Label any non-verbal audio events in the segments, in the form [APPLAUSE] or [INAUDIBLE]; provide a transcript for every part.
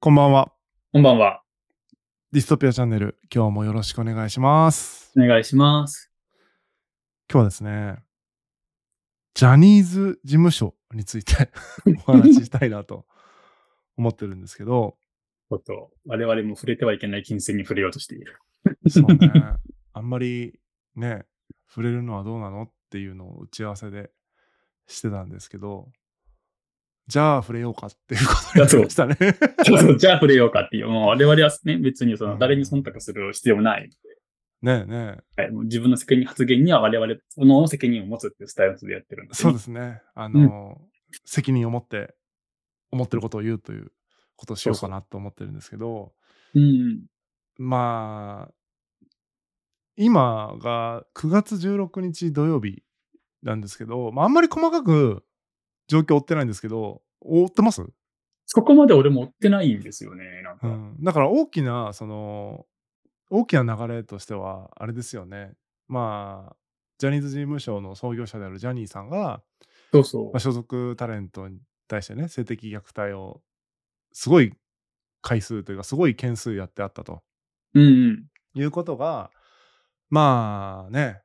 こんばんは。こんばんは。ディストピアチャンネル、今日もよろしくお願いします。お願いします。今日はですね、ジャニーズ事務所について [LAUGHS] お話ししたいなと思ってるんですけど、ちょっと、我々も触れてはいけない金銭に触れようとしている。そうね、[LAUGHS] あんまりね、触れるのはどうなのっていうのを打ち合わせでしてたんですけど、じゃあ触れようかっていうことになりましたね。[LAUGHS] そうそう、じゃあ触れようかっていう。もう我々はね、別にそのうん誰に忖度する必要もない。ねえねはい、自分の責任発言には我々の責任を持つっていうスタイルでやってるんえ、です、そうですね。あの、責任を持って、思ってることを言うということをしようかなと思ってるんですけど、うん。まあ、今が9月16日土曜日なんですけど、まあ、あんまり細かく状況追ってないんですけど、追ってます、そこまで俺も追ってないんですよね。なんか。うん、だから大きな、その、大きな流れとしては、あれですよね。まあ、ジャニーズ事務所の創業者であるジャニーさんが、そうそうまあ、。所属タレントに対してね、性的虐待をすごい回数というか、すごい件数やってあったと。うんうん。いうことが、まあね、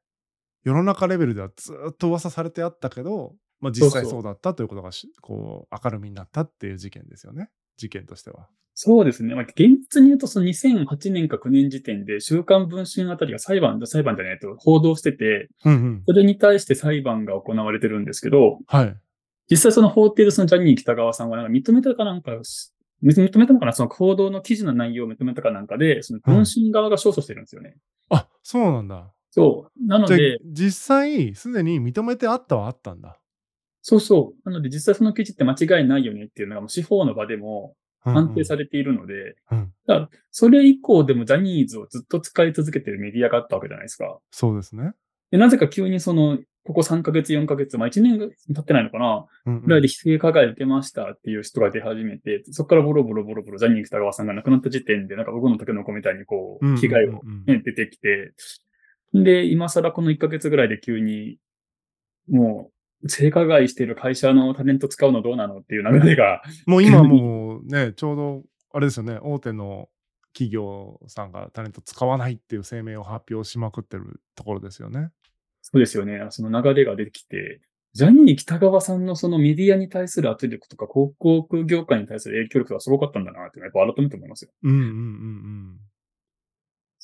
世の中レベルではずっと噂されてあったけど、まあ、実際そうだったということがしこう明るみになったっていう事件ですよね。事件としては。そうですね。まあ、現実に言うと、その2008年か9年時点で、週刊文春あたりが裁判、裁判じゃないと報道してて、うんうん。それに対して裁判が行われてるんですけど、はい。実際その法廷でそのジャニー北川さんがなんか認めたかなんか、認めたのかなその報道の記事の内容を認めたかなんかで、その文春側が勝訴してるんですよね。あそうなんだ。そう。なので、実際、すでに認めてあったはあったんだ。そうそう。なので実際その記事って間違いないよねっていうのがもう司法の場でも判定されれているので、うん。だからそれ以降でもジャニーズをずっと使い続けてるメディアがあったわけじゃないですか。そうですね。で、なぜか急にその、ここ3ヶ月、4ヶ月、まあ1年が経ってないのかなうんうんぐらいで性加害受けましたっていう人が出始めて、そこからボロボロボロボロジャニー北川さんが亡くなった時点で、なんか僕の竹の子みたいにこう、うんうんうん被害を、ね、出てきて、で、今更この1ヶ月ぐらいで急に、もう、性加害してる会社のタレント使うのどうなのっていう流れが、もう今もうね、ちょうど、あれですよね、大手の企業さんがタレント使わないっていう声明を発表しまくってるところですよね。そうですよね、その流れが出てきて、ジャニー北川さんのそのメディアに対する圧力とか、広告業界に対する影響力がすごかったんだなってやっぱ改めて思いますよ。うんうんうん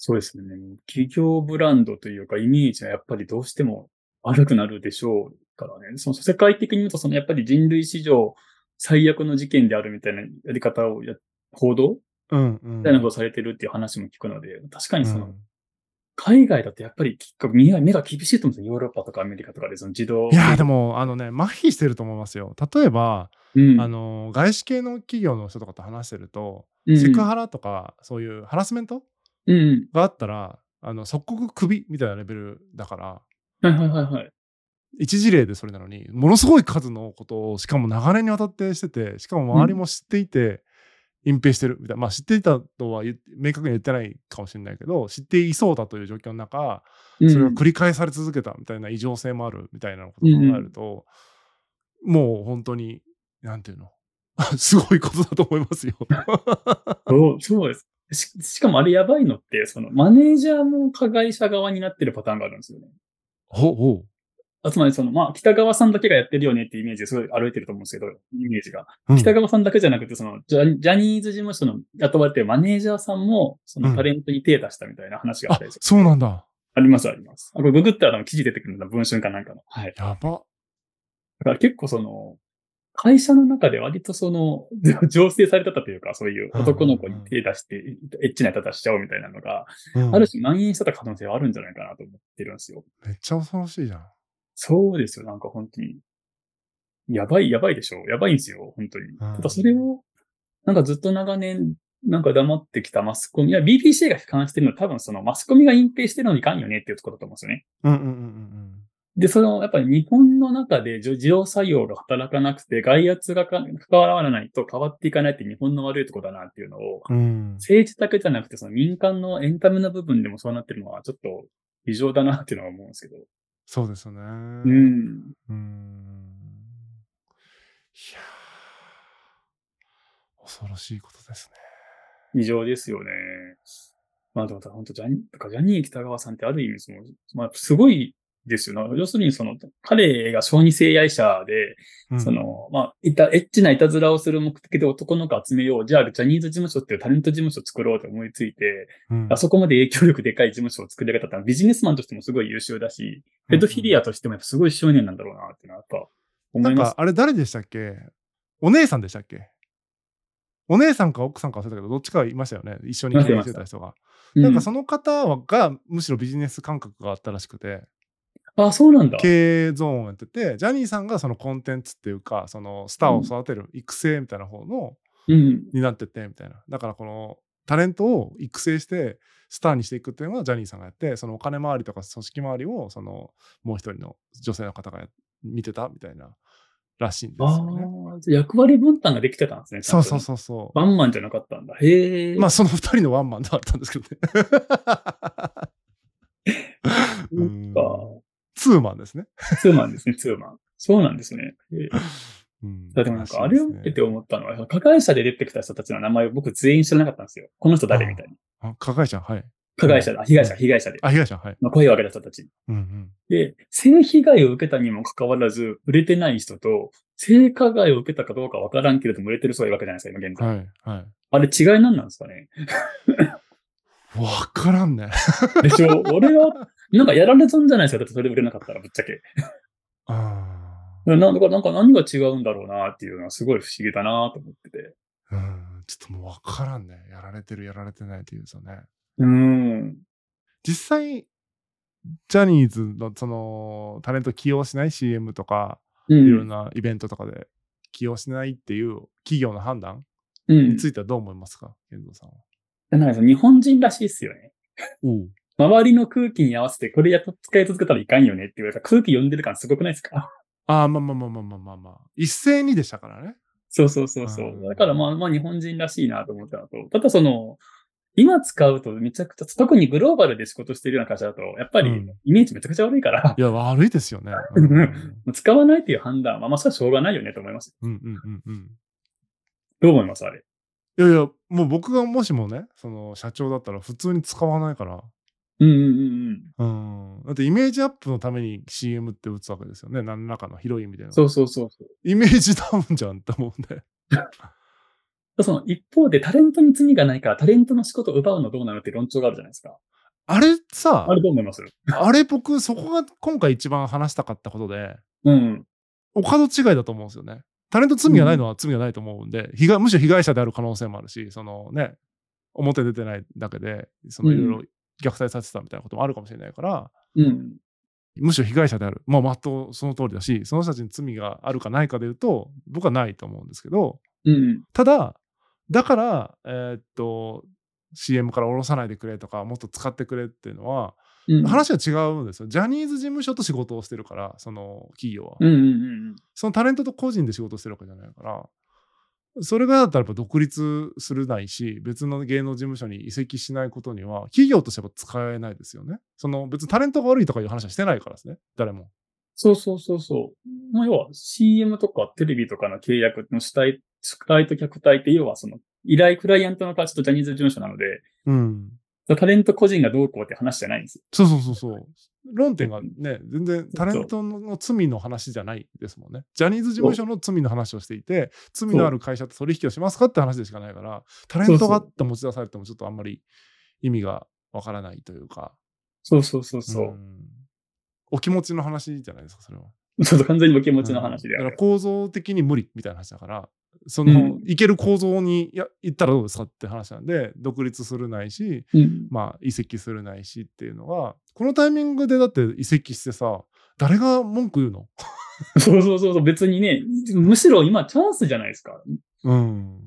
そうですね。企業ブランドというかイメージはやっぱりどうしても悪くなるでしょうからね。その世界的に言うと、そのやっぱり人類史上最悪の事件であるみたいなやり方をや、報道？うん。うんうん。みたいなことをされてるっていう話も聞くので、確かにその、うん海外だとやっぱり目が目が厳しいと思うんですよ。ヨーロッパとかアメリカとかでその自動。いやーでも、あのね、麻痺してると思いますよ。例えば、うん、あの、外資系の企業の人とかと話してると、うんセクハラとか、そういうハラスメントうんうん。があったら、あの、即刻クビみたいなレベルだから、はいはいはいはい。一事例でそれなのに、ものすごい数のことを、しかも長年にわたってしてて、しかも周りも知っていて、隠蔽してるみたいな、まあ知っていたとは明確には言ってないかもしれないけど、知っていそうだという状況の中、うんそれが繰り返され続けたみたいな異常性もあるみたいなことを考えると、もう本当に、なんていうの、[LAUGHS] すごいことだと思いますよ。[LAUGHS] そうです。ししかもあれやばいのって、そのマネージャーも加害者側になってるパターンがあるんですよね。ほうほあつまりその、まあ、北川さんだけがやってるよねっていうイメージですごい歩いてると思うんですけど、イメージが。う。うん北川さんだけじゃなくて、そのジャ、ジャニーズ事務所の雇われてるマネージャーさんも、そのタレントに手出したみたいな話がああったりする。そうなんだ。あります、あります。あこれググったら記事出てくるんだ、文春かなんかの。はい。やば。だから結構その、会社の中で割とその、[LAUGHS] 醸成されてたというか、そういう男の子に手出して、エッチな方しちゃおうみたいなのが、うんある種蔓延してた可能性はあるんじゃないかなと思ってるんですよ。めっちゃ恐ろしいじゃん。そうですよ、なんか本当に。やばい、やばいでしょやばいんですよ、本当に。ただそれを、なんかずっと長年、なんか黙ってきたマスコミ、いや、BBC が批判してるのは多分そのマスコミが隠蔽してるのにいかんよねっていうところだと思うんですよね。うんうんうんうんで、その、やっぱり日本の中で自動作用が働かなくて、外圧がか関わらないと変わっていかないって日本の悪いところだなっていうのを、うん。うん。政治だけじゃなくて、その民間のエンタメの部分でもそうなってるのは、ちょっと異常だなっていうのは思うんですけど。そうですよね。うん。うーん。いやー恐ろしいことです異常ですよね。まあでも、本当ジャニだからジャニー北川さんってある意味その、まあ、すごいですよな。要するにその、彼が小児性愛者で、ね。その、まあ、いた、エッチないたずらをする目的で男の子集めよう。じゃあ、ジャニーズ事務所っていうタレント事務所を作ろうと思いついて、うん、あそこまで影響力でかい事務所を作り上げたってのはビジネスマンとしてもすごい優秀だし、ペドフィリアとしてもやっぱすごい執念なんだろうなっていうのはやっぱ思ます。ないんか、あれ誰でしたっけ？お姉さんでしたっけ？お姉さんか奥さんか忘れたけど、どっちかいましたよね。一緒に経営してた人が。うんなんかその方がむしろビジネス感覚があったらしくて、あ、そうなんだ。経営ゾーンをやってて、ジャニーさんがそのコンテンツっていうか、そのスターを育てる育成みたいな方の、うん。になっててみたいな。だからこのタレントを育成してスターにしていくっていうのはジャニーさんがやって、そのお金回りとか組織回りをそのもう一人の女性の方がや見てたみたいならしいんですあよね。役割分担ができてたんですね。そうそうそうそワンマンじゃなかったんだ。へえ。う。まあその二人のワンマンではあったんですけどね。そっか。ツーマンですね。ツーマンですね、ツーマン。そうなんですね。へえうんだってなんか、あれを見てて思ったのは、加害者で出てきた人たちの名前を僕全員知らなかったんですよ。この人誰みたいな。あ加害者、はい。加害者だ、被害者、被害者で。あ、被害者、はい。まあ、声を上げた人たち。うんうん。で、性被害を受けたにもかかわらず、売れてない人と、性加害を受けたかどうかわからんけれども、売れてる人がいるわけじゃないですか、今現在。はい、はい。あれ違い何なんですかね？[LAUGHS] わからんね。でしょ？俺は、なんかやられ損じゃないですか、だってそれで売れなかったら、ぶっちゃけ。あなんか、なんか何が違うんだろうなっていうのはすごい不思議だなと思ってて。あ。うん。ちょっともうわからんね。やられてる、やられてないっていうとね。うーん。実際、ジャニーズのそのタレント起用しない CM とか、ういろんん。なイベントとかで起用しないっていう企業の判断うんに。ついてはどう思いますか、遠藤さんは？なんか日本人らしいっすよね。おう周りの空気に合わせてこれやっと使い続けたらいかんよねって言われたら空気読んでる感すごくないですか？ああ、まあまあまあまあまあまあまあ。一斉にでしたからね。そうそうそうそうう。んだからまあまあ日本人らしいなと思ったのと、ただその、今使うとめちゃくちゃ、特にグローバルで仕事してるような会社だと、やっぱりうんイメージめちゃくちゃ悪いから、いや、悪いですよね。う [LAUGHS] うん使わないっていう判断は、まあそれはしょうがないよねと思います。うんうんうんうん。どう思います？あれ。いやいや、もう僕がもしもね、その社長だったら普通に使わないから。うんうんうんうん。うん。だってイメージアップのために CM って打つわけですよね。何らかの広い意味での。そうそうそうそう。イメージダウンじゃんって思うんで。[LAUGHS] その一方でタレントに罪がないからタレントの仕事を奪うのどうなのって論調があるじゃないですか。あれさあ、れどう思います？あれ僕、そこが今回一番話したかったことで、うん。お門違いだと思うんですよね。タレント罪がないのは罪がないと思うんで、被害むしろ被害者である可能性もあるし、そのね、表出てないだけで、そのいろいろ虐待されてたみたいなこともあるかもしれないから、うん。むしろ被害者である。まあ、まっとうその通りだし、その人たちに罪があるかないかで言うと、僕はないと思うんですけど、うん。ただ、だから、えーっと、CM から下ろさないでくれとか、もっと使ってくれっていうのは、うん。話は違うんですよ。ジャニーズ事務所と仕事をしてるから、その企業は。うんうんうんそのタレントと個人で仕事してるわけじゃないから、それがだったらやっぱ独立するないし、別の芸能事務所に移籍しないことには、企業としては使えないですよね。その別にタレントが悪いとかいう話はしてないからですね、誰も。そうそうそうそう。まあ、要は CM とかテレビとかの契約の主体、主体と客体って要はその依頼クライアントの会社とジャニーズ事務所なので、うん。タレント個人がどうこうって話じゃないんですよ。そうそうそうそう。論点がね、全然タレントの罪の話じゃないですもんね。ジャニーズ事務所の罪の話をしていて、罪のある会社と取引をしますかって話でしかないから、タレントがって持ち出されてもちょっとあんまり意味がわからないというか。そうそうそうそう。んお気持ちの話じゃないですか、それは。ちょっと完全にお気持ちの話でだから構造的に無理みたいな話だから、その、うんいける構造にや行ったらどうですかって話なんで、独立するないし、うん。まあ移籍するないしっていうのは、このタイミングでだって移籍してさ、誰が文句言うの？そうそうそうそう。別にね、むしろ今チャンスじゃないですか。うん。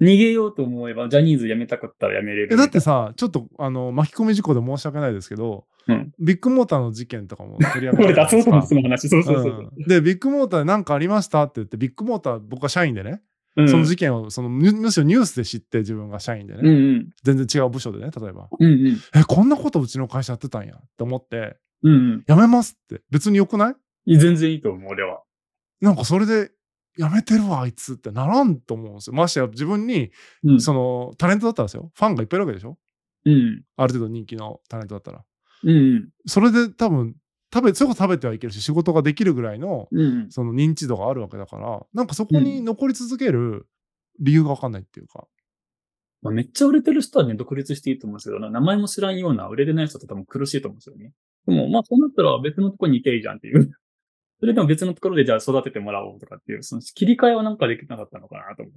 逃げようと思えば、ジャニーズ辞めたかったら辞めれる。だってさ、ちょっとあの巻き込み事故で申し訳ないですけど、うんビッグモーターの事件とかも取り上げたじゃないで話。そうそうそううんで、ビッグモーターで何かありましたって言って、ビッグモーター、僕は社員でね、うん。その事件をそのむむしろニュースで知って自分が社員でね、うんうん。全然違う部署でね、例えば。うんうん。え、こんなことうちの会社やってたんやって思って、うんうん。やめますって。別に良くない？全然いいと思う、俺は。なんかそれでやめてるわ、あいつってならんと思うんですよ。ましてや自分に、うん。その、タレントだったらですよ。ファンがいっぱいいるわけでしょうん。ある程度人気のタレントだったら。うん。それで多分、食べ、それこそ食べてはいけるし、仕事ができるぐらいの、うん。その認知度があるわけだから、なんかそこに残り続ける理由がわかんないっていうか。まあ、めっちゃ売れてる人はね、独立していいと思うんですけど、な名前も知らんような売れてない人って多分苦しいと思うんですよね。でも、まあ、そうなったら別のところに行けばいいじゃんっていう。[LAUGHS] それでも別のところでじゃあ育ててもらおうとかっていう、その切り替えはなんかできなかったのかなと思っ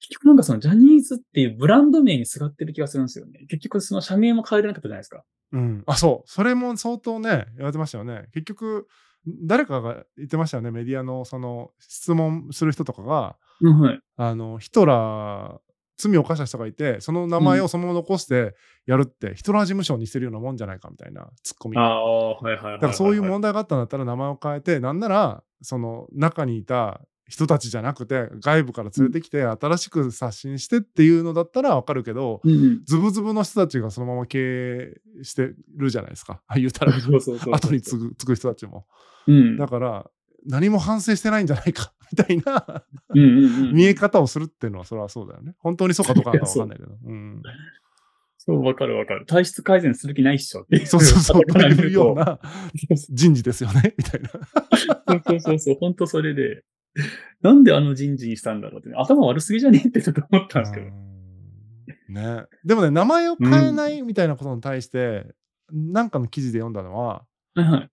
結局なんかそのジャニーズっていうブランド名にすがってる気がするんですよね。結局その社名も変えれなかったじゃないですか。うん。あ、そう。それも相当ね、言われてましたよね。結局、誰かが言ってましたよね。メディアのその質問する人とかが、うん、はい。あの、ヒトラー、罪を犯した人がいて、その名前をそのまま残してやるって、ヒトラー事務所にしてるようなもんじゃないかみたいなツッコミ。ああ、はいはいはいはい、だからそういう問題があったんだったら名前を変えて、なんなら、その中にいた人たちじゃなくて、外部から連れてきて、新しく刷新してっていうのだったらわかるけど、うんうん。ズブズブの人たちがそのまま経営してるじゃないですか。あ [LAUGHS] 言うたら。後に継ぐ継ぐ人たちも。うん。だから、何も反省してないんじゃないか、[LAUGHS] みたいな。見え方をするっていうのは、それはそうだよね。本当にそうかどうかなんかわかんないけど。うん。そう、わかるわかる。体質改善する気ないっしょっていう。そうそうそう、[LAUGHS] というような人事ですよね、みたいな。そうそうそう、本当それで。[LAUGHS] なんであの人事にしたんだろうって、頭悪すぎじゃねってちょっと思ったんですけど。うんね。でもね、名前を変えないみたいなことに対して、なんかの記事で読んだのは、はいはい。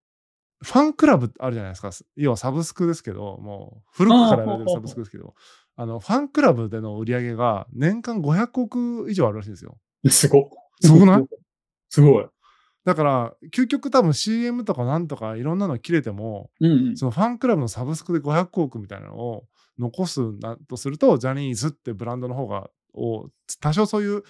ファンクラブあるじゃないですか。要はサブスクですけど、もう古くから言われてるサブスクですけど、あの、ファンクラブでの売り上げが年間500億以上あるらしいんですよ。すごっ。すごくない？すごい。だから、究極多分 CM とかなんとかいろんなの切れても、うんうん。そのファンクラブのサブスクで500億みたいなのを残すんだとすると、ジャニーズってブランドの方が、を多少そういう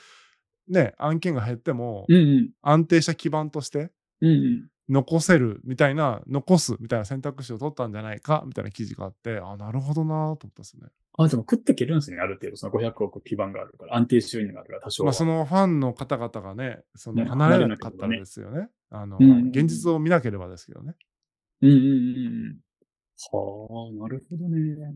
ね、案件が減ってもうんうん。安定した基盤としてうんうん。残せるみたいな、残すみたいな選択肢を取ったんじゃないかみたいな記事があって、あ、なるほどなと思ったんですね。あ、でも食っていけるんですね、ある程度。その500億基盤があるから。安定収入があるから、多少は。まあ、そのファンの方々がね、そのね離れなかったらですよね。あの、うん現実を見なければですけどね。うんうんうんうん。はあ、なるほどね。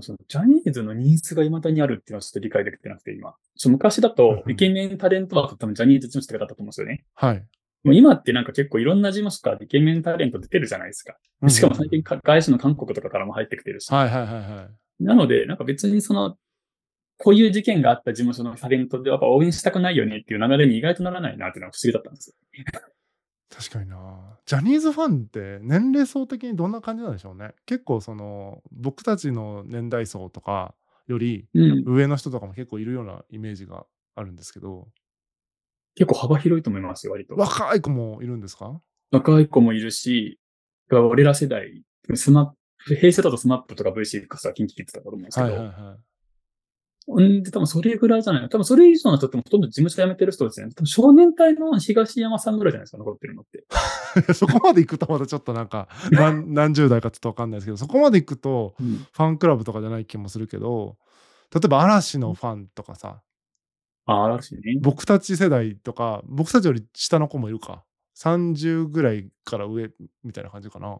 そのジャニーズのニーズが未だにあるっていうのはちょっと理解できてなくて、今。昔だと、うんイケメンタレント枠多分ジャニーズ事務所とかだったと思うんですよね。はい。もう今ってなんか結構いろんな事務所からイケメンタレント出てるじゃないですか。しかも最近か外資の韓国とかからも入ってきてるし。はいはいはいはい。なので、なんか別にその、こういう事件があった事務所のタレントでやっぱ応援したくないよねっていう流れに意外とならないなっていうのが不思議だったんですよ。確かにな。ジャニーズファンって年齢層的にどんな感じなんでしょうね。結構その僕たちの年代層とかよりうん。上の人とかも結構いるようなイメージがあるんですけど、結構幅広いと思いますよ、割と。若い子もいるんですか？若い子もいるし、俺ら世代、スマップ、平成だとスマップとか V6 は KinKi Kids だったと思うんですけど、はいはいはんで、多分それぐらいじゃない多分それ以上の人ってほとんど事務所辞めてる人ですね。多分少年隊の東山さんぐらいじゃないですか、残ってるのって。い。[LAUGHS] そこまで行くとまたちょっとなんか [LAUGHS] 何何十代かちょっとわかんないですけど、そこまで行くとうん。ファンクラブとかじゃない気もするけど、例えば嵐のファンとかさ、あ、嵐ね。僕たち世代とか、僕たちより下の子もいるか。30ぐらいから上みたいな感じかな。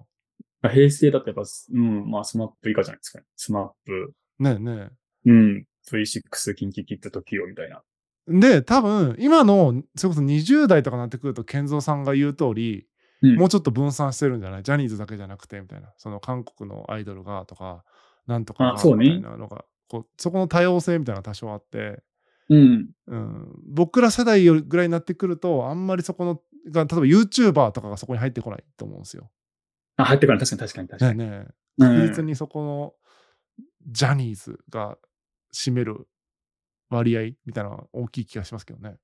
平成だとやっぱ、うん、まあスマップ以下じゃないですかね。スマップ、ねえねうん、V6、キンキキッズとキヨみたいな。え。で、多分、今の、それこそ20代とかなってくると、健三さんが言う通り、うんもうちょっと分散してるんじゃない？ジャニーズだけじゃなくて、みたいな。その韓国のアイドルがとか、なんとかみたいなのが、そこの多様性みたいな多少あって、うん。うん、僕ら世代ぐらいになってくると、あんまりそこの、が例えば YouTuber とかがそこに入ってこないと思うんですよ。あ、入ってくる確かに確かに確かに。ねえねえ。うん確実にそこのジャニーズが占める割合みたいなのが大きい気がしますけどね。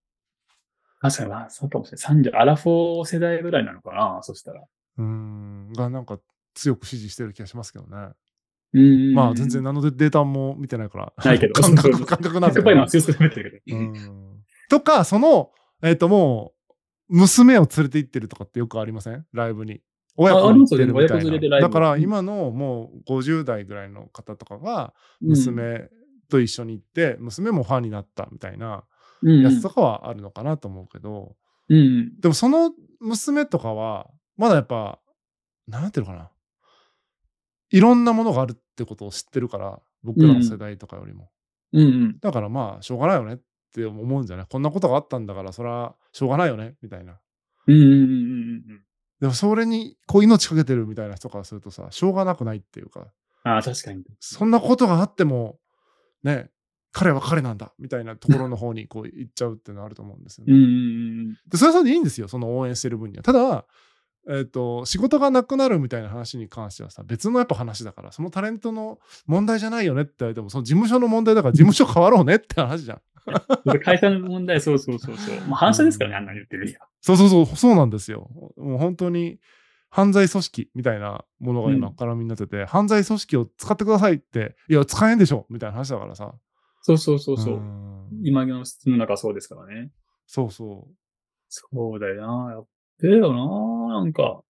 確かに、まあ、そうかもしれない。30、アラフォー世代ぐらいなのかな、そしたら。うーん、がなんか強く支持してる気がしますけどね。うんまあ全然何のデデータも見てないから。ないけど [LAUGHS] 感覚、感覚なんですけどやっぱり今強く喋ってるけど。うんとか、その、えっ、ともう、娘を連れて行ってるとかってよくありません？ライブに。親子連れでいな。ライブだから今のもう50代ぐらいの方とかが、うん、娘と一緒に行って、娘もファンになったみたいなうん、やつとかはあるのかなと思うけど、うん。でもその娘とかは、まだやっぱ、なんていうのかな。いろんなものがあるってことを知ってるから、僕らの世代とかよりも。うんうん。だからまあ、しょうがないよねって思うんじゃない？こんなことがあったんだから、それはしょうがないよね？みたいな。うんうんうんうんうん。でもそれにこう命かけてるみたいな人からするとさ、しょうがなくないっていうか、ああ、確かに。そんなことがあっても、ね、彼は彼なんだみたいなところの方にこう行っちゃうっていうのはあると思うんですよね。うんうんうんで、それはそれでいいんですよ、その応援してる分には。ただ、えっ、と、仕事がなくなるみたいな話に関してはさ、別のやっぱ話だから、そのタレントの問題じゃないよねって言われても、その事務所の問題だから事務所変わろうねって話じゃん。うん。会社の問題、そうそうそうそう。まあ反射ですからね、あんなに言ってるには。そうそうそう、そうなんですよ。もう本当に犯罪組織みたいなものが今絡みになってて、犯罪組織を使ってくださいって、いや、使えんでしょみたいな話だからさ。そうそうそうそう。ん今の世の中はそうですからね。そうそそうだよな。やっべえよな。なんか、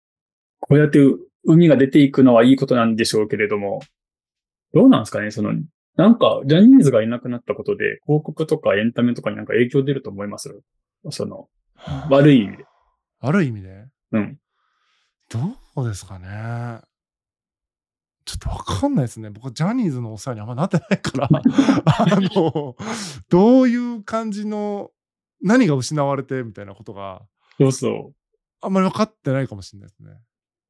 こうやって海が出ていくのはいいことなんでしょうけれども、どうなんですかねその、なんか、ジャニーズがいなくなったことで、広告とかエンタメとかになんか影響出ると思います？その、う。悪い意味で。悪い意味で？うん。どうですかね？ちょっとわかんないですね。僕はジャニーズのお世話にあんまなってないから、[LAUGHS] あの、どういう感じの、何が失われてみたいなことがそうそう。あんまり分かってないかもしれないですね。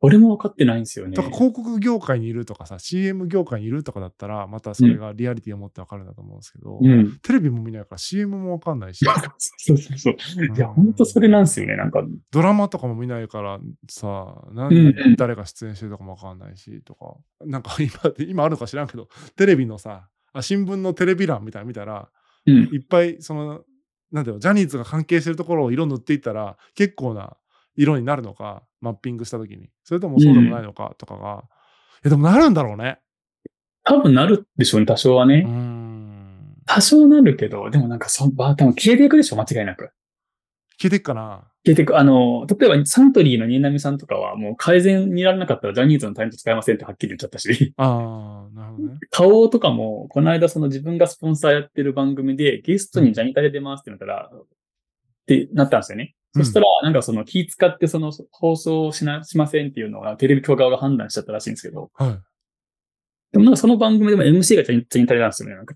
俺も分かってないんですよねと。か広告業界にいるとかさ CM 業界にいるとかだったらまたそれがリアリティを持って分かるんだと思うんですけど、うん。テレビも見ないから CM も分かんないし [LAUGHS] そうそうそう。いや、ほんとそれなんですよね。なんか、ドラマとかも見ないからさなうんうん誰が出演してるとかも分かんないしとかなんか [LAUGHS] 今今あるのか知らんけどテレビのさあ新聞のテレビ欄みたいなの見たらうん。いっぱいそのなんだよジャニーズが関係してるところを色塗っていったら結構な色になるのかマッピングした時に。それともそうでもないのかとかが、いやでもなるんだろうね。多分なるでしょうね、多少はうーね。ん。多少なるけど、でもなんかそ、ば多分消えていくでしょ、間違いなく。聞いてっかな。消えていく。あの、例えばサントリーの新浪さんとかはもう改善にならなかったらジャニーズのタレント使えませんってはっきり言っちゃったし、ああなるほどね。顔とかも、この間その自分がスポンサーやってる番組でゲストにジャニタレ出ますってなったら、ってなったんですよね。そしたら、なんかその気使ってその放送をしな、しませんっていうのはテレビ局側が判断しちゃったらしいんですけど、はい。でもなんかその番組でも MC がジャニジャニタレなんですよね。なんか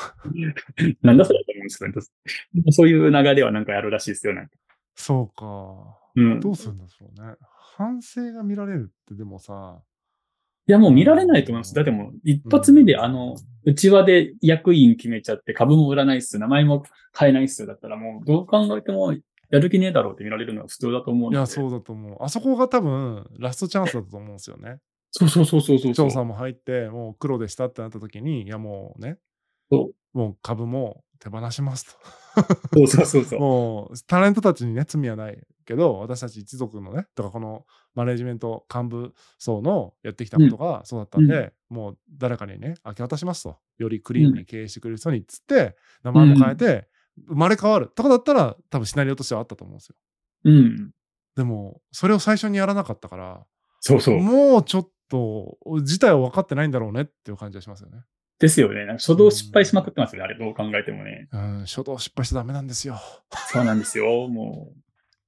[LAUGHS] なんだそれと思うんですけど、ね、そういう流れはなんかやるらしいですよ、なんか。そうか。うん。どうするんでしょうね。反省が見られるってでもさ。いや、もう見られないと思います。だってもう、一発目であの、内輪で役員決めちゃって、株も売らないっす、名前も変えないっす、だったらもう、どう考えても、やる気ねえだろうって見られるのは普通だと思うんで。いやそうだと思う。あそこが多分ラストチャンスだと思うんですよね。そうそうそうそうそう。調査も入ってもう黒でしたってなった時にいやもうね。そもう株も手放しますそうそうそうそう。と [LAUGHS] もうタレントたちにね罪はないけど私たち一族のねとかこのマネジメント幹部層のやってきたことがそうだったんで、もう誰かにね明け渡しますと。よりクリーンに経営してくれる人にっつって名前も変えて生まれ変わるとかだったら多分シナリオとしてはあったと思うんですようん。でもそれを最初にやらなかったからそうそう。もうちょっと事態は分かってないんだろうねっていう感じがしますよね。ですよね。初動失敗しまくってますよね、あれ、どう考えてもね。うん、初動失敗しちゃダメなんですよ。そうなんですよ、もう。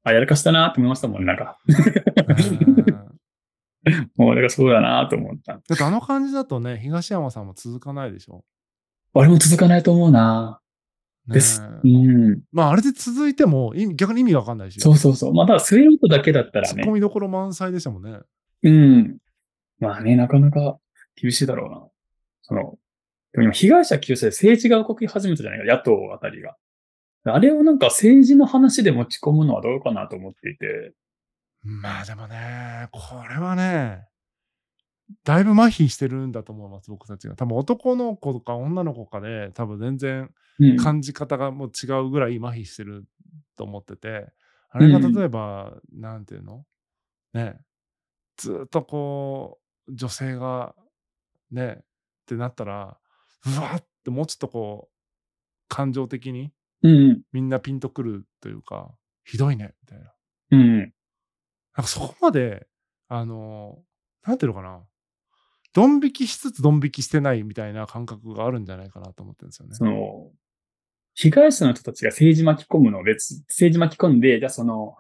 あ、やらかしたなって思いましたもん、なんか。うんもう、だからそうだなと思った。だってあの感じだとね、東山さんも続かないでしょ。俺も続かないと思うなねです。えうん。まああれで続いても逆に意味が分かんないし。そうそうそう。まあ、ただ、スウェートだけだったらね。ツッコミどころ満載でしたもんね。うん。まあね、なかなか厳しいだろうな。その、でも今、被害者救済で政治が動き始めたじゃないか、野党あたりが。あれをなんか政治の話で持ち込むのはどうかなと思っていて。まあでもね、これはね、だいぶ麻痺してるんだと思います、僕たちが。多分男の子とか女の子かで、多分全然うん。感じ方がもう違うぐらい麻痺してると思ってて、あれが例えば、なんていうの？ね、ずっとこう、女性が、ね、ってなったら、うわってもうちょっとこう、感情的にうん。みんなピンとくるというか、ひどいね、みたいな。うん。なんかそこまで、あの、なんていうのかな、ドン引きしつつドン引きしてないみたいな感覚があるんじゃないかなと思ってるんですよね。その、被害者の人たちが政治巻き込むのを別、政治巻き込んで、じゃあその、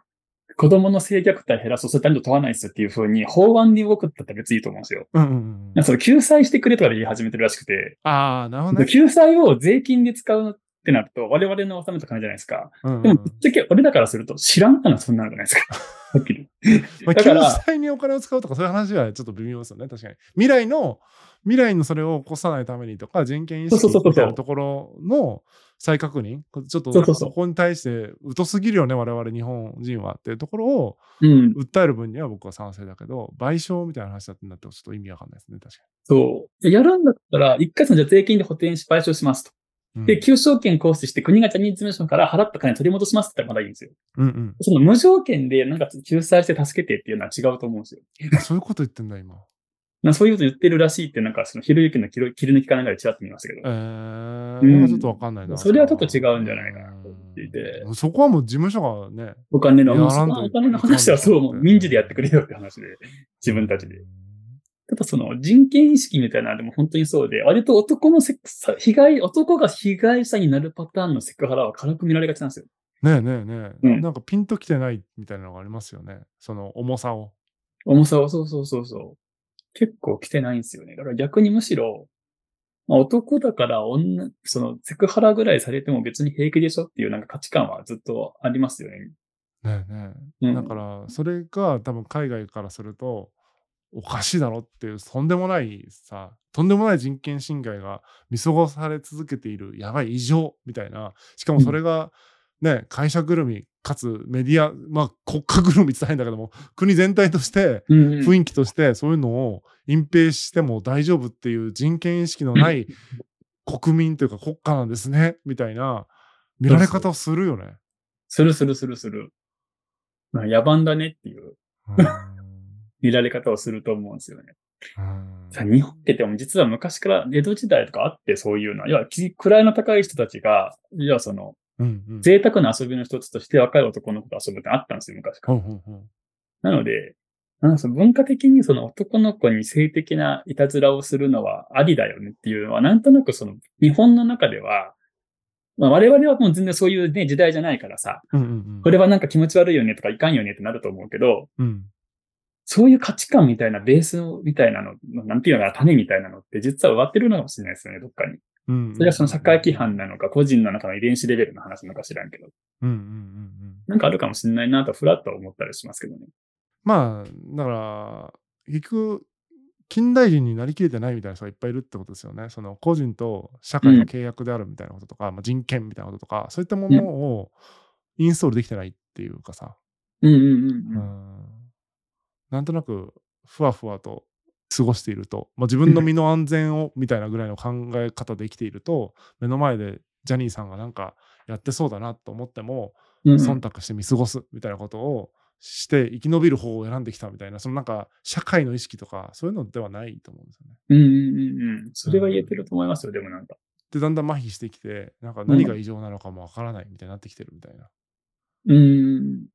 子供の性虐待減らすと、それ男女問わないっすっていうふうに、法案に動くったら別にいいと思うんですよ。うんうんうん救済してくれとかで言い始めてるらしくて、ああ、なるほどね。救済を税金で使うってなると、我々の納めた金じゃないですか。うんうんでも、ぶっちゃけ俺だからすると知らんかな、そんなのじゃないですか？[LAUGHS] はっきり。まあ、だから救済にお金を使うとかそういう話はちょっと微妙ですよね、確かに。未来の、未来のそれを起こさないためにとか、人権意識みたいなところの再確認、こちょっとそここに対して疎すぎるよね、我々日本人はっていうところをうん。訴える分には僕は賛成だけど、賠償みたいな話だってなってもちょっと意味わかんないですね、確かそう。やるんだったら、一回そのじゃあ税金で補填し賠償しますと。に。で、求償権行使して国がジャニーズ事務所から払った金取り戻しますって言ったらまだいいんですよ。うんうんその無条件でなんか救済して助けてっていうのは違うと思うんですよ。うん。そういうこと言ってんだ、今。なそういうこと言ってるらしいって、なんかそのひろゆきの切り抜きかなんかでちらっと見ましたけえど。ー、うんちょっとわかんないな。それはちょっと違うんじゃないかなと思っていてうんそこはもう事務所がね、お金の、やらんとそのお金の話はそう、もう民事でやってくれよって話で、自分たちで。ただその人権意識みたいなのでも本当にそうで、割と男のセクさ被害、男が被害者になるパターンのセクハラは軽く見られがちなんですよ。ねえねえねえ、うんなんかピンときてないみたいなのがありますよね。その重さを。重さは、そうそうそうそう。結構来てないんですよね。だから逆にむしろ、まあ、男だから女、そのセクハラぐらいされても別に平気でしょ？っていうなんか価値観はずっとありますよね。ねえねえ。うん、だから、それが多分海外からすると、おかしいだろっていう、とんでもないさ、とんでもない人権侵害が見過ごされ続けている、やばい異常みたいな。しかもそれが、ね、会社ぐるみ、かつメディア、まあ国家ぐるみって言ったら変だけども、国全体として、うんうん、雰囲気としてそういうのを隠蔽しても大丈夫っていう人権意識のない [LAUGHS] 国民というか国家なんですねみたいな見られ方をするよね。するするするする。まあ、野蛮だねっていううん見られ方をすると思うんですよね。うん。さ日本ってでも実は昔から江戸時代とかあってそういうのは、要はき位の高い人たちが、要はそのうんうん。贅沢な遊びの一つとして若い男の子と遊ぶってあったんですよ、昔から。ほうほうほう。なので、なんかその文化的にその男の子に性的ないたずらをするのはありだよねっていうのは、なんとなくその日本の中では、まあ、我々はもう全然そういうね、時代じゃないからさ、うんうんうん。これはなんか気持ち悪いよねとかいかんよねってなると思うけど、うんそういう価値観みたいなベースみたいなの、なんていうのかな、種みたいなのって実は植わってるのかもしれないですよね、どっかに。うんうんそれはその社会規範なのか、個人の中の遺伝子レベルの話なのか知らんけど、うんうんうんうんなんかあるかもしれないなと、ふらっと思ったりしますけどね。まあだから結局近代人になりきれてないみたいな人がいっぱいいるってことですよね。その個人と社会の契約であるみたいなこととか、まあ、人権みたいなこととかそういったものをインストールできてないっていうかさ、うんうんうんううん。んなんとなくふわふわと過ごしていると、まあ、自分の身の安全をみたいなぐらいの考え方で生きていると目の前でジャニーさんがなんかやってそうだなと思ってもうんうん忖度して見過ごすみたいなことをして生き延びる方を選んできたみたいなそのなんか社会の意識とかそういうのではないと思うんですよね。うんうんうんうん。それは言えてると思いますよ、でもなんか。でだんだん麻痺してきてなんか何が異常なのかもわからないみたいになってきてるみたいな。うん。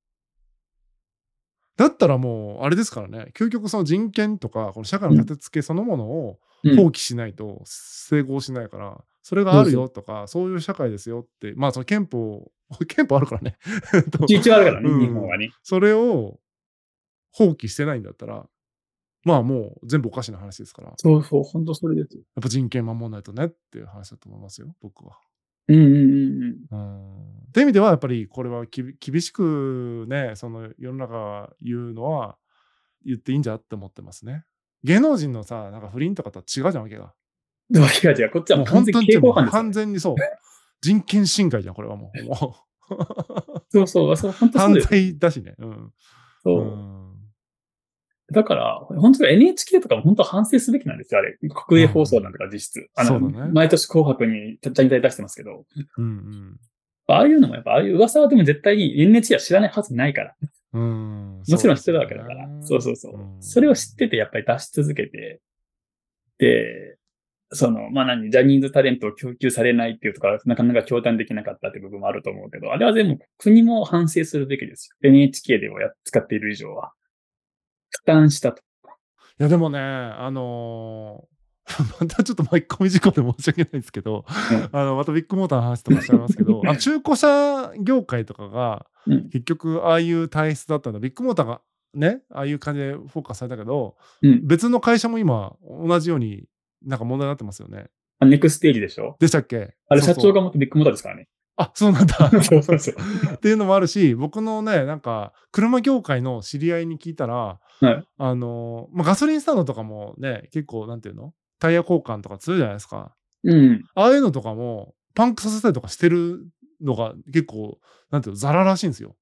だったらもうあれですからね究極その人権とかこの社会の立て付けそのものをうん放棄しないと整合しないから、それがあるよとかそういう社会ですよってまあその憲法 [LAUGHS] 憲法あるからね [LAUGHS] と一応あるからね、うん日本はね。それを放棄してないんだったらまあもう全部おかしな話ですからやそうそう、本当それですよ。っぱ人権守らないとねっていう話だと思いますよ僕は。うんうんうんうん。うんって意味ではやっぱりこれはきび厳しくねその世の中が言うのは言っていいんじゃって思ってますね。芸能人のさなんか不倫とかとは違うじゃんわけが。違う違う、こっちはもう完全に完全にそう人権侵害じゃんこれはもう。[LAUGHS] そうそう、そう本当そう犯。罪だしね。うん。そうう。んだから、本当に NHK とかも本当反省すべきなんですよ、あれ。国営放送なんとか実質。あの、そうだね毎年紅白にちゃんと出してますけど、うんああいうのもやっぱ、ああいう噂はでも絶対に NHK は知らないはずないから。うん。うん。もちろん知ってるわけだから。そうそうそう。それを知っててやっぱり出し続けて、で、その、まあ何、ジャニーズタレントを供給されないっていうとか、なかなか共感できなかったっていう部分もあると思うけど、あれは全部国も反省するべきですよ。NHK でもや使っている以上は。負担したと。いやでもね、あのー [LAUGHS] またちょっと巻き込み事故で申し訳ないですけど、うんあのまたビッグモーターの話とかしちゃいますけど、[LAUGHS] あの中古車業界とかが、うん結局ああいう体質だったんだビッグモーターがねああいう感じでフォーカスされたけどうん。別の会社も今同じようになんか問題になってますよねあネクステージでしょ？でしたっけ？あれ、社長が元ビッグモーターですからね。あそうなんだ [LAUGHS] そうそうそう。っていうのもあるし僕のねなんか車業界の知り合いに聞いたらはい。あのまあ、ガソリンスタンドとかもね結構なんていうの？タイヤ交換とかするじゃないですかうん。ああいうのとかもパンクさせたりとかしてるのが結構なんていうの？ザラらしいんですよ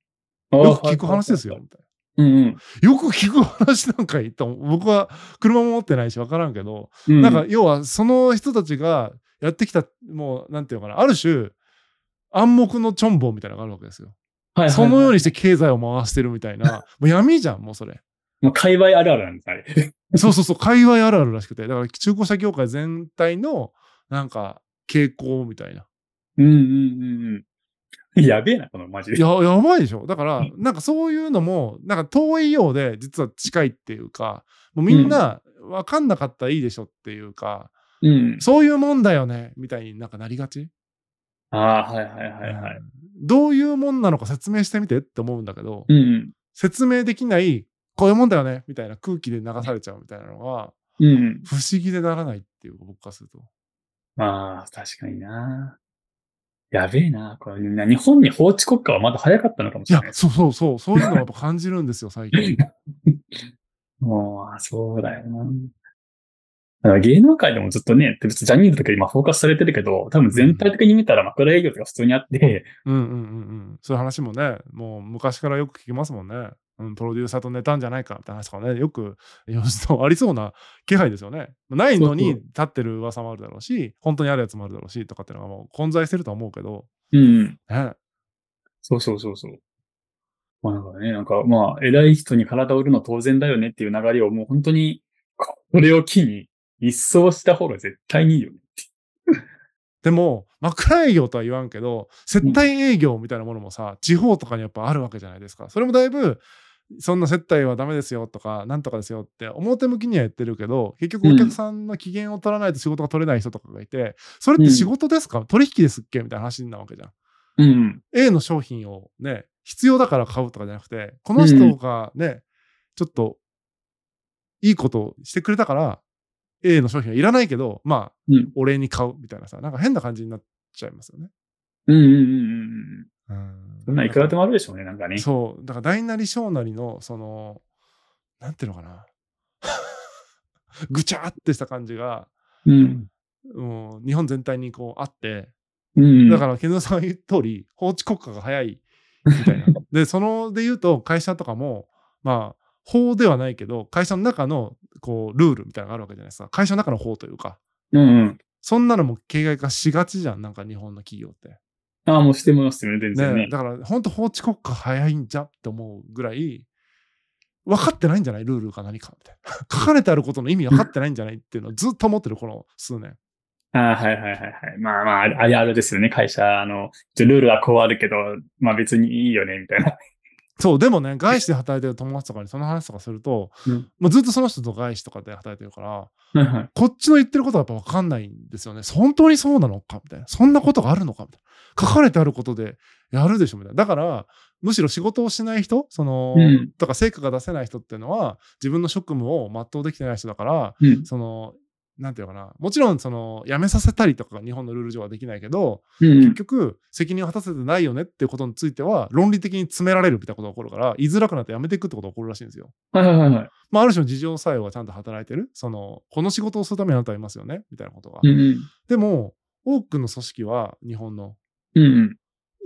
よく聞く話ですよ。みたいうんうん。なよく聞く話なんか言った僕は車も持ってないし分からんけど、うんなんか要はその人たちがやってきたもうなんていうのかなある種暗黙のチョンボみたいなのがあるわけですよ。はいはいはいそのようにして経済を回してるみたいなもう闇じゃんもうそれ。もう界隈あるあるなんです、あれ。[LAUGHS] そうそうそう、界隈あるあるらしくて、だから中古車業界全体のなんか傾向みたいな。うんうんうんうん。やべえな、このマジで。や、やばいでしょだからうん、なんかそういうのも、なんか遠いようで実は近いっていうか、もうみんな分かんなかったらいいでしょっていうか、うん。そういうもんだよねみたいになんかなりがち？ああ、はいはいはいはい。うんどういうもんなのか説明してみてって思うんだけど、うんうん。説明できない、こういうもんだよねみたいな空気で流されちゃうみたいなのが。不思議でならないっていうか、僕からすると。まあ、確かにな。やべえな。これな日本に法治国家はまだ早かったのかもしいやれない、です。そうそうそう、そういうのをやっぱ感じるんですよ、最近。[LAUGHS] もう、そうだよな。だから芸能界でもずっとね、別にジャニーズとか今フォーカスされてるけど、多分全体的に見たら枕営業とか普通にあって、うんうんうんうん。そういう話もね、もう昔からよく聞きますもんね。うん、プロデューサーと寝たんじゃないかって話とかね、よくありそうな気配ですよね。ないのに立ってる噂もあるだろうし、本当にあるやつもあるだろうしとかっていうのがもう混在してるとは思うけど、うん。ね、そうそうそうそう。まあなんかね、なんかまあ、偉い人に体を売るの当然だよねっていう流れをもう本当に、これを機に一掃した方が絶対にいいよね。でも、枕営業とは言わんけど、接待営業みたいなものもさ、地方とかにやっぱあるわけじゃないですか。それもだいぶ、そんな接待はダメですよとか、なんとかですよって表向きには言ってるけど、結局お客さんの機嫌を取らないと仕事が取れない人とかがいて、それって仕事ですか、取引ですっけみたいな話なわけじゃん。うん。A の商品をね、必要だから買うとかじゃなくて、この人がね、ちょっといいことをしてくれたから、A の商品はいらないけど、まあ、うん。お礼に買うみたいなさ、なんか変な感じになっちゃいますよね。うんうんうんうん。うんそんなんいくらでもあるでしょうね、なんかね。そう、だから大なり小なりの、その、なんていうのかな。[LAUGHS] ぐちゃってした感じが、うん。もう日本全体にこうあって、うん。だから、ケンゾーさんが言う通り、法治国家が早いみたいな。[LAUGHS] で、そので言うと、会社とかも、まあ、法ではないけど、会社の中のこうルールみたいなのがあるわけじゃないですか。会社の中の法というか、うんうん。そんなのも形骸化しがちじゃん、なんか日本の企業って。ああ、もうしてますよね、全然ね。ねだから、本当法治国家早いんじゃって思うぐらい、分かってないんじゃない？ルールか何かみたいな。[LAUGHS] 書かれてあることの意味分かってないんじゃない？っていうのをずっと思ってる、この数年。ああ、はいはいはいはい。まあまあ、あれあれあれですよね、会社。あの、ルールはこうあるけど、まあ別にいいよね、みたいな。そう、でもね、外資で働いてる友達とかにその話とかすると、うんもうずっとその人と外資とかで働いてるから、はいはい。こっちの言ってることはやっぱ分かんないんですよね。本当にそうなのかみたいな。そんなことがあるのかみたいな。書かれてあることでやるでしょみたいな。だから、むしろ仕事をしない人、その、うんとか成果が出せない人っていうのは、自分の職務を全うできてない人だから、うん。その、なんていうのかな。もちろん、その、辞めさせたりとかが日本のルール上はできないけど、うん結。局、責任を果たせてないよねっていうことについては、論理的に詰められるみたいなことが起こるから、言いづらくなって辞めていくってことが起こるらしいんですよ。はいはいはいはい。まあ、ある種の事情作用がちゃんと働いてる。その、この仕事をするためにあなたはいますよねみたいなことが。うんうん。でも、多くの組織は、日本の、うんうん。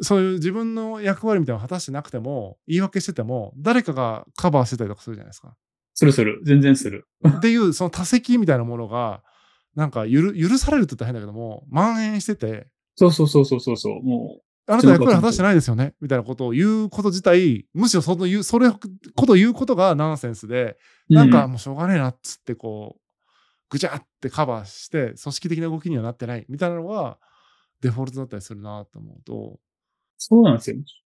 そういう自分の役割みたいなのを果たしてなくても、言い訳してても、誰かがカバーしてたりとかするじゃないですか。するする。全然する。っていう、その多責みたいなものが、なんか許許されるって言ったら変だけども、蔓延してて、そうそうそうそうそうそう。もあなた役割果たしてないですよねみたいなことを言うこと自体、むしろその言う、それことを言うことがナンセンスで、う。なんかうもうしょうがねえなっつってこう、ぐちゃってカバーして、組織的な動きにはなってないみたいなのがデフォルトだったりするなと思うと、そうなんですよ。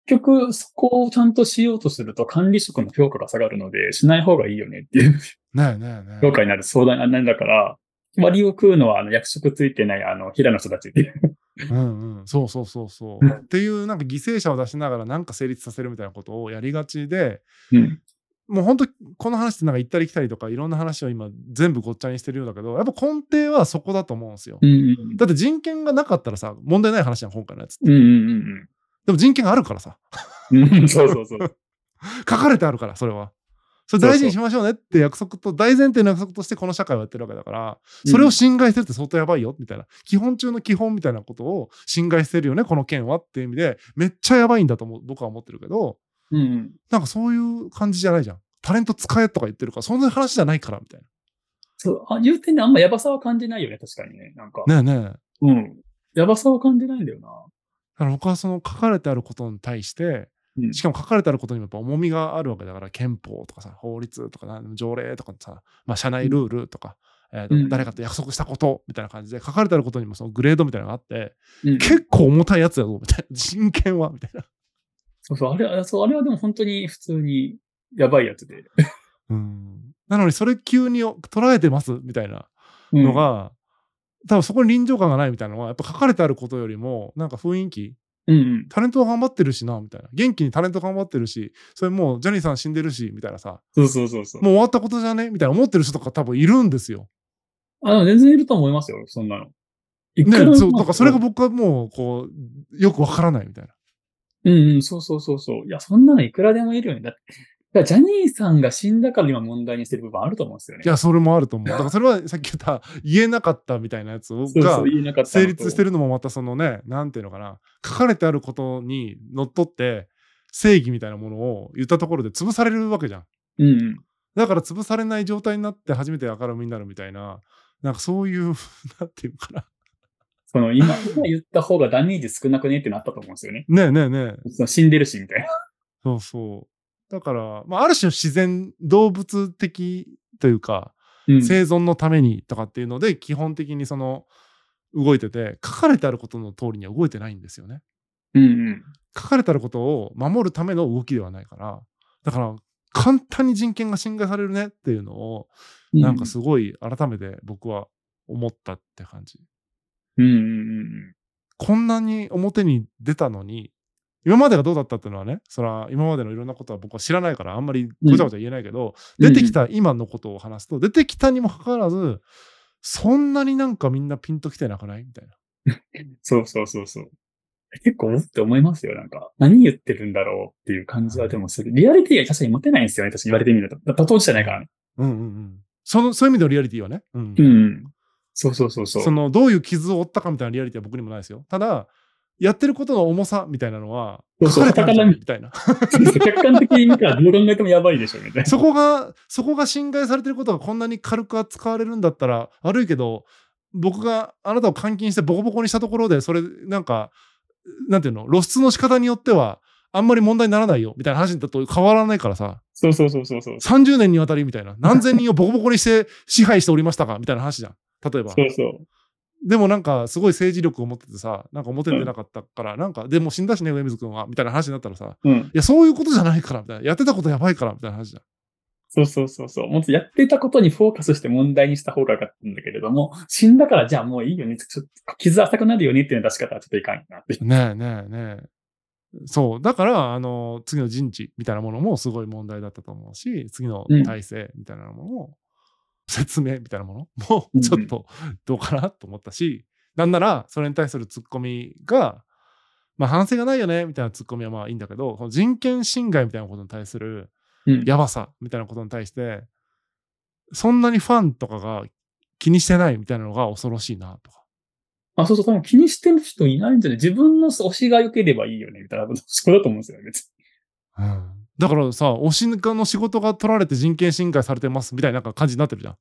結局、そこをちゃんとしようとすると管理職の評価が下がるので、しない方がいいよねっていうねえねえね評価になる相談なんだから、割を食うのはあの役職ついてないあの平の人たちっていう。うんうん、そうそうそうそう。っていうなんか犠牲者を出しながらなんか成立させるみたいなことをやりがちで、うん。もう本当この話ってなんか行ったり来たりとかいろんな話を今全部ごっちゃにしてるようだけどやっぱ根底はそこだと思うんですよ。うんうんだって人権がなかったらさ問題ない話じゃん今回のやつって。うんうんでも人権があるからさ。そうそうそう。[LAUGHS] 書かれてあるからそれは。それ大事にしましょうねって約束と大前提の約束としてこの社会をやってるわけだからそれを侵害するって相当やばいよみたいな基本中の基本みたいなことを侵害してるよねこの件はっていう意味でめっちゃやばいんだと思う僕は思ってるけどうんうん。なんかそういう感じじゃないじゃん。タレント使えとか言ってるから、そんな話じゃないからみたいそう、あ、言うてね、あんまやばさは感じないよね、確かにね。なんか。な。ねえねえ。うん。やばさは感じないんだよな。だから僕はその書かれてあることに対して、うんしかも書かれてあることにもやっぱ重みがあるわけだから、憲法とかさ、法律とかな条例とかさ、まあ、社内ルールとか、えーとうん誰かと約束したことみたいな感じで書かれてあることにもそのグレードみたいなのがあって、うん。結構重たいやつやぞみたいな。人権はみたいな。そうそう、あれは、そう、あれはでも本当に普通にやばいやつで。うん。なのにそれ急に捉えてますみたいなうんのが、多分そこに臨場感がないみたいなのは、やっぱ書かれてあることよりも、なんか雰囲気、うんうん。タレントは頑張ってるしな、みたいな。元気にタレント頑張ってるし、それもうジャニーさん死んでるし、みたいなさ、そうそうそうそう。もう終わったことじゃねみたいな思ってる人とか多分いるんですよ。あ、全然いると思いますよ、そんなの。いくね、そう、だからそれが僕はもう、こう、よくわからないみたいな。うんうん、そうそうそうそう。いや、そんなのいくらでもいるよね。だって、だジャニーさんが死んだから今問題にしてる部分あると思うんですよね。いや、それもあると思う。だからそれはさっき言った、言えなかったみたいなやつをが成立してるのもまたそのね、なんていうのかな、書かれてあることにのっとって、正義みたいなものを言ったところで潰されるわけじゃん。うんうん。だから潰されない状態になって初めて明るみになるみたいな、なんかそういう、[LAUGHS] なんていうのかな。その今、今言った方がダメージ少なくねってなったと思うんですよね。ねえねえねえ。その死んでるし、みたいな。そうそう。だから、まあ、ある種自然、動物的というか、うん。生存のためにとかっていうので、基本的にその、動いてて、書かれてあることの通りには動いてないんですよね。うんうん。書かれてあることを守るための動きではないから、だから、簡単に人権が侵害されるねっていうのを、なんかすごい改めて僕は思ったって感じ。うんうんうんこんなに表に出たのに、今までがどうだったっていうのはね、それは今までのいろんなことは僕は知らないから、あんまりごちゃごちゃ言えないけど、うん。出てきた今のことを話すと、出てきたにもかかわらず、そんなになんかみんなピンときてなくないみたいな。[LAUGHS] そうそうそうそう。結構思って思いますよ、なんか。何言ってるんだろうっていう感じはでもする。リアリティが確かに持てないんですよね、確かに言われてみると。だ当じゃないからね。うんうんうん。そのそういう意味でのリアリティはね。うんうん。そうそうそうそう。そのどういう傷を負ったかみたいなリアリティは僕にもないですよ。ただ、やってることの重さみたいなのは、書かれてあるみたいな。客観的に見たらどう考えてもやばいでしょ、みたいな。そこが、そこが侵害されてることがこんなに軽く扱われるんだったら悪いけど、僕があなたを監禁してボコボコにしたところで、それなんか、なんていうの、露出の仕方によっては、あんまり問題にならないよみたいな話だと変わらないからさ、そうそうそうそうそう。30年にわたりみたいな、何千人をボコボコにして支配しておりましたかみたいな話じゃん。例えば。そうそう。でもなんか、すごい政治力を持っててさ、なんか表に出なかったから、なんか、でも死んだしね、上水君は、みたいな話になったらさ、うん。いや、そういうことじゃないから、みたいな。やってたことやばいから、みたいな話じゃん。そうそうそうそう。もっとやってたことにフォーカスして問題にした方が良かったんだけれども、死んだからじゃあもういいよね。ちょっと傷浅くなるよねっていうの出し方はちょっといかんよなって。ねえねえねえ。そう。だから、あの、次の人事みたいなものもすごい問題だったと思うし、次の体制みたいなものも、説明みたいなもの？[LAUGHS] もうんちょっとどうかなと思ったし、なんなら、それに対するツッコミが、まあ反省がないよね、みたいなツッコミはまあいいんだけど、人権侵害みたいなことに対するうん。やばさみたいなことに対して、そんなにファンとかが気にしてないみたいなのが恐ろしいなとか。あ、そうそう、多分気にしてる人いないんじゃない？自分の推しが良ければいいよね、みたいな。そこだと思うんですよね、別に。だからさ、推しの仕事が取られて人権侵害されてますみたいな感じになってるじゃん。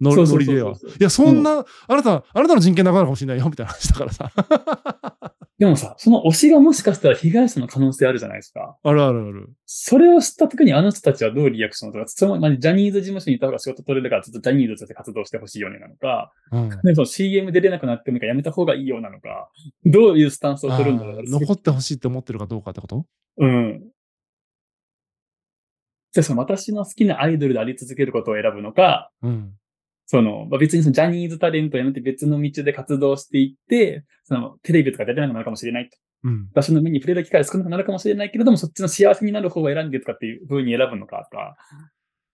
ノリでは。いや、そんな、あなた、あなたの人権なくなるかもしれないよみたいな話だからさ。[LAUGHS] でもさ、その推しがもしかしたら被害者の可能性あるじゃないですか。あるあるある。それを知った時にあの人たちはどうリアクションを取るか、その、まあ、ジャニーズ事務所にいた方が仕事取れるから、ずっとジャニーズとして活動してほしいよねなのか、うん。でその CM 出れなくなってもいいからやめた方がいいよなのか、どういうスタンスをあ取るんだろうー残ってほしいって思ってるかどうかってこと？うん。じゃあその私の好きなアイドルであり続けることを選ぶのか、うん。その、まあ、別にそのジャニーズタレントをやめて別の道で活動していって、そのテレビとか出てなくなるかもしれないと。うん。場所の目に触れる機会が少なくなるかもしれないけれども、そっちの幸せになる方を選んでとかっていう風に選ぶのかとか、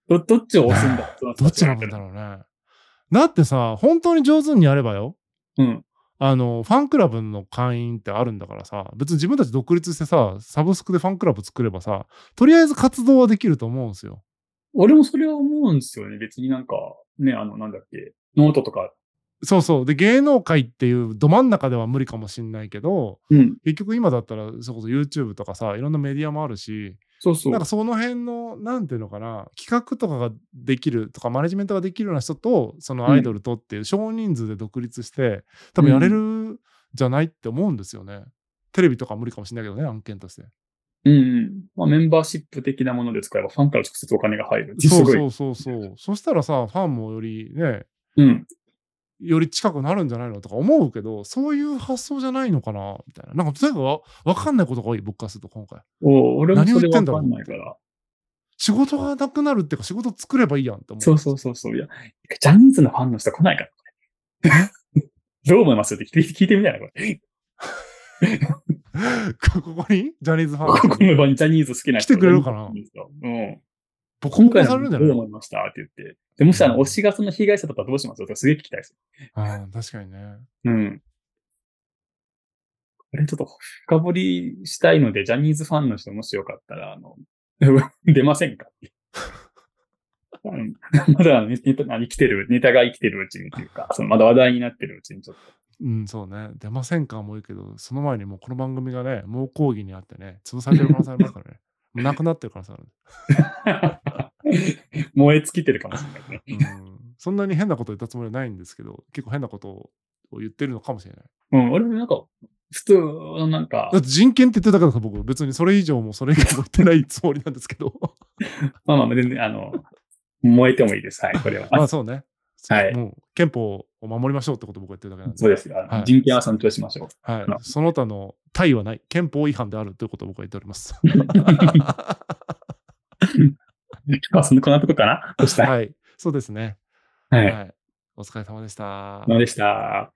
どどっちを押すんだ？[LAUGHS] どっちなんだろうね。だってさ、本当に上手にやればよ。うん。あの、ファンクラブの会員ってあるんだからさ、別に自分たち独立してさ、サブスクでファンクラブ作ればさ、とりあえず活動はできると思うんですよ。俺もそれは思うんですよね。別になんか、ね、あの、なんだっけ、ノートとか。そうそう。で、芸能界っていうど真ん中では無理かもしんないけど、うん。結局今だったら、それこそ YouTube とかさ、いろんなメディアもあるし、そうそう。なんかその辺の、なんていうのかな、企画とかができるとか、マネジメントができるような人と、そのアイドルとっていう少人数で独立して、多分やれるんじゃないって思うんですよね。テレビとか無理かもしれないけどね、案件として。うんうん。まあ、メンバーシップ的なもので使えば、ファンから直接お金が入る。そうそうそうそう。そしたらさ、ファンもよりね、うん。より近くなるんじゃないのとか思うけど、そういう発想じゃないのかなみたいな。なんか、とにかくわわかんないことが多い、僕からすると、今回。お俺もそれわ言ってんだろうんかないから。仕事がなくなるっていうか、仕事作ればいいやんって思う。そうそうそうそう。いや、ジャニーズのファンの人来ないから。[LAUGHS] どう思います？って聞いて聞いてみたいな、これ。[LAUGHS] ここに？ジャニーズファンここの場にジャニーズ好きな人来てくれるかなうん。ボコボコ今回されるんじゃないのどう思いましたって言って。でもしあの、推しがその被害者だったらどうします？とかすげえ聞きたいです。ああ、確かにね。うん。これちょっと深掘りしたいので、ジャニーズファンの人もしよかったら、あの、[LAUGHS] 出ませんか？まだネタ生きてる、ネタが生きてるうちにっていうか、そのまだ話題になってるうちにちょっと。うん、そうね。出ませんかもいいけど、その前にもうこの番組がね、猛抗議にあってね、潰されてる可能性ありますからね。なくなってる可能性ある。[LAUGHS] 燃え尽きてるかもしれないね。うん、そんなに変なこと言ったつもりはないんですけど、結構変なことを言ってるのかもしれない。うん、俺もなんか、普通のなんかだっ、て人権って言ってたからさ、僕、別にそれ以上もそれ以外も言ってないつもりなんですけど。[LAUGHS] まあまあ、全然、あの、燃えてもいいです。はい、これは。[LAUGHS] まあそうね。はいもう憲法を守りましょうってことを僕は言ってるだけなんで。そうですよ。はい人権は尊重しましょう。はいまあ。その他の対はない。憲法違反であるということを僕は言っております。[LAUGHS] まあ、そんなこんなとこかな？そしたら。はい。そうですね。はい。はい。お疲れ様でした。どうでした。